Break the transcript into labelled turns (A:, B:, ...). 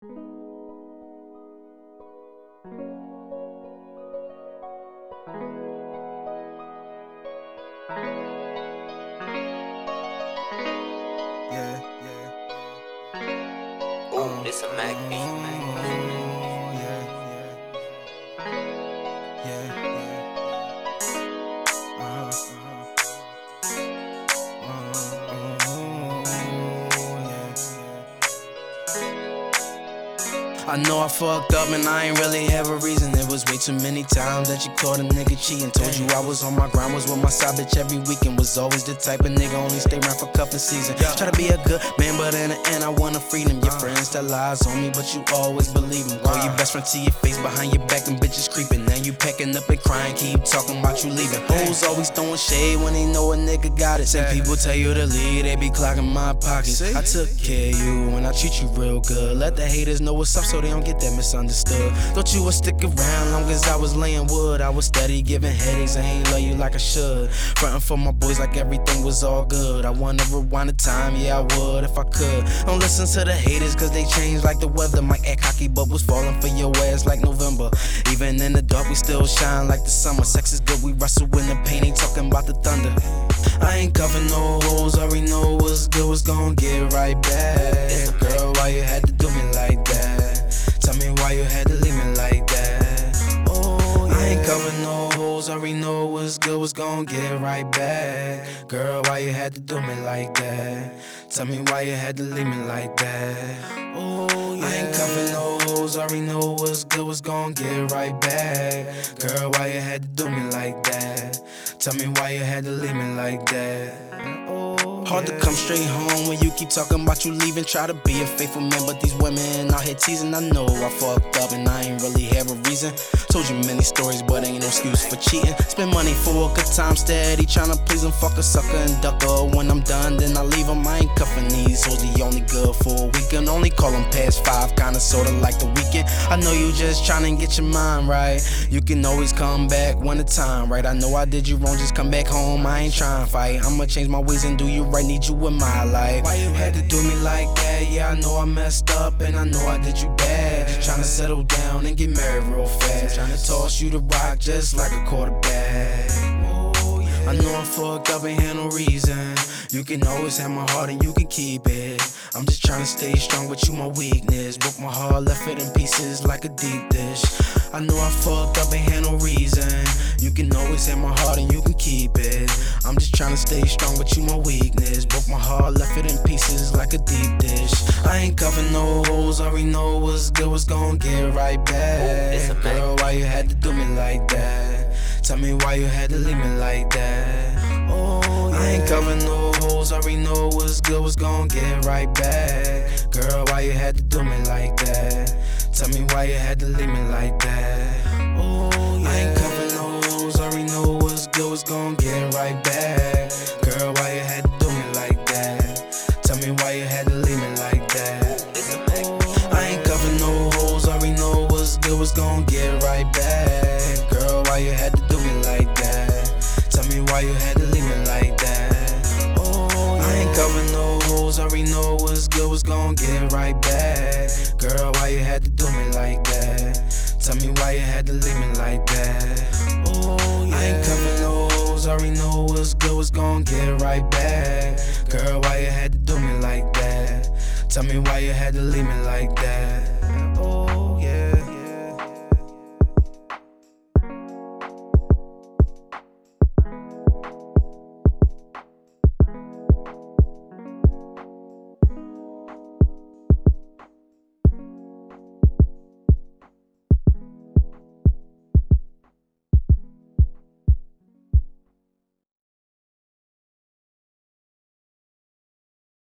A: Yeah, yeah.
B: Ooh, this a Mac
A: um, I know I fucked up and I ain't really have a reason. Was way too many times that you caught a nigga cheating. Told you I was on my grind, was with my side bitch every weekend. Was always the type of nigga only stay around for cuffing season. Try to be a good man, but in the end I wanna freedom. Your uh. friends tell lies on me, but you always believe them. Call your uh. best friend to your face behind your back and bitches creeping. Now you packing up and crying, keep talking about you leaving. Hoes always throwing shade when they know a nigga got it. Same people tell you to leave, they be clogging my pockets. I took care of you and I treat you real good. Let the haters know what's up so they don't get that misunderstood. Thought you would stick around long as I was laying wood. I was steady giving headaches, I ain't love you like I should. Frontin' for my boys like everything was all good. I wanna rewind the time, yeah, I would if I could. Don't listen to the haters, cause they change like the weather. Might act cocky, but was falling for your ass like November. Even in the dark, we still shine like the summer. Sex is good, we wrestle in the pain, ain't talking about the thunder. I ain't covering no holes, I already know what's good, what's gon' get right back. Girl, why you had to do me like that? Tell me why you had to leave me like that. I covering no holes, already know what's good, what's gon' get right back. Girl, why you had to do me like that? Tell me why you had to leave me like that. Oh, yeah. I ain't covering no holes, already know what's good, what's gon' get right back. Girl, why you had to do me like that? Tell me why you had to leave me like that. Oh, Hard to come straight home when you keep talking about you leaving. Try to be a faithful man, but these women out here teasing. I know I fucked up and I ain't really have a reason. Told you many stories, but ain't no excuse for cheating. Spend money for a good time, steady tryna please them. Fuck a sucker and ducker. When I'm done, then I leave them. I ain't cuffing these hoes, the only good for a weekend. Only call them past five, kinda sorta like the weekend. I know you just tryna get your mind right. You can always come back when the time right. I know I did you wrong, just come back home. I ain't tryna fight. I'ma change my ways and do you right. I need you in my life. Why you had to do me like that? Yeah, I know I messed up and I know I did you bad. Tryna settle down and get married real fast. Tryna toss you the rock just like a quarterback. I know I fucked up, ain't had no reason. You can always have my heart and you can keep it. I'm just trying to stay strong, but you my weakness. Broke my heart, left it in pieces like a deep dish. I know I fucked up, ain't had no reason. You can always have my heart and you can keep it. I'm just trying to stay strong, but you my weakness. Broke my heart, left it in pieces like a deep dish. I ain't covering no holes, already know what's good, what's gon' get right
B: it's a
A: back. Girl, why you had to do me like that? Tell me why you had to leave me like that. Oh, yeah. I ain't covering no holes, already know what's good, what's gon' get right back. Girl, why you had to do me like that? Tell me why you had to leave me like that. Oh, why you had to leave me like that. Oh, I ain't covering no holes, already know what's good, what's gon' get right back. Girl, why you had to do me like that? Tell me why you had to leave me like that. Oh, yeah. I ain't covering no holes, already know what's good, what's gon' get right back. Girl, why you had to do me like that? Tell me why you had to leave me like that.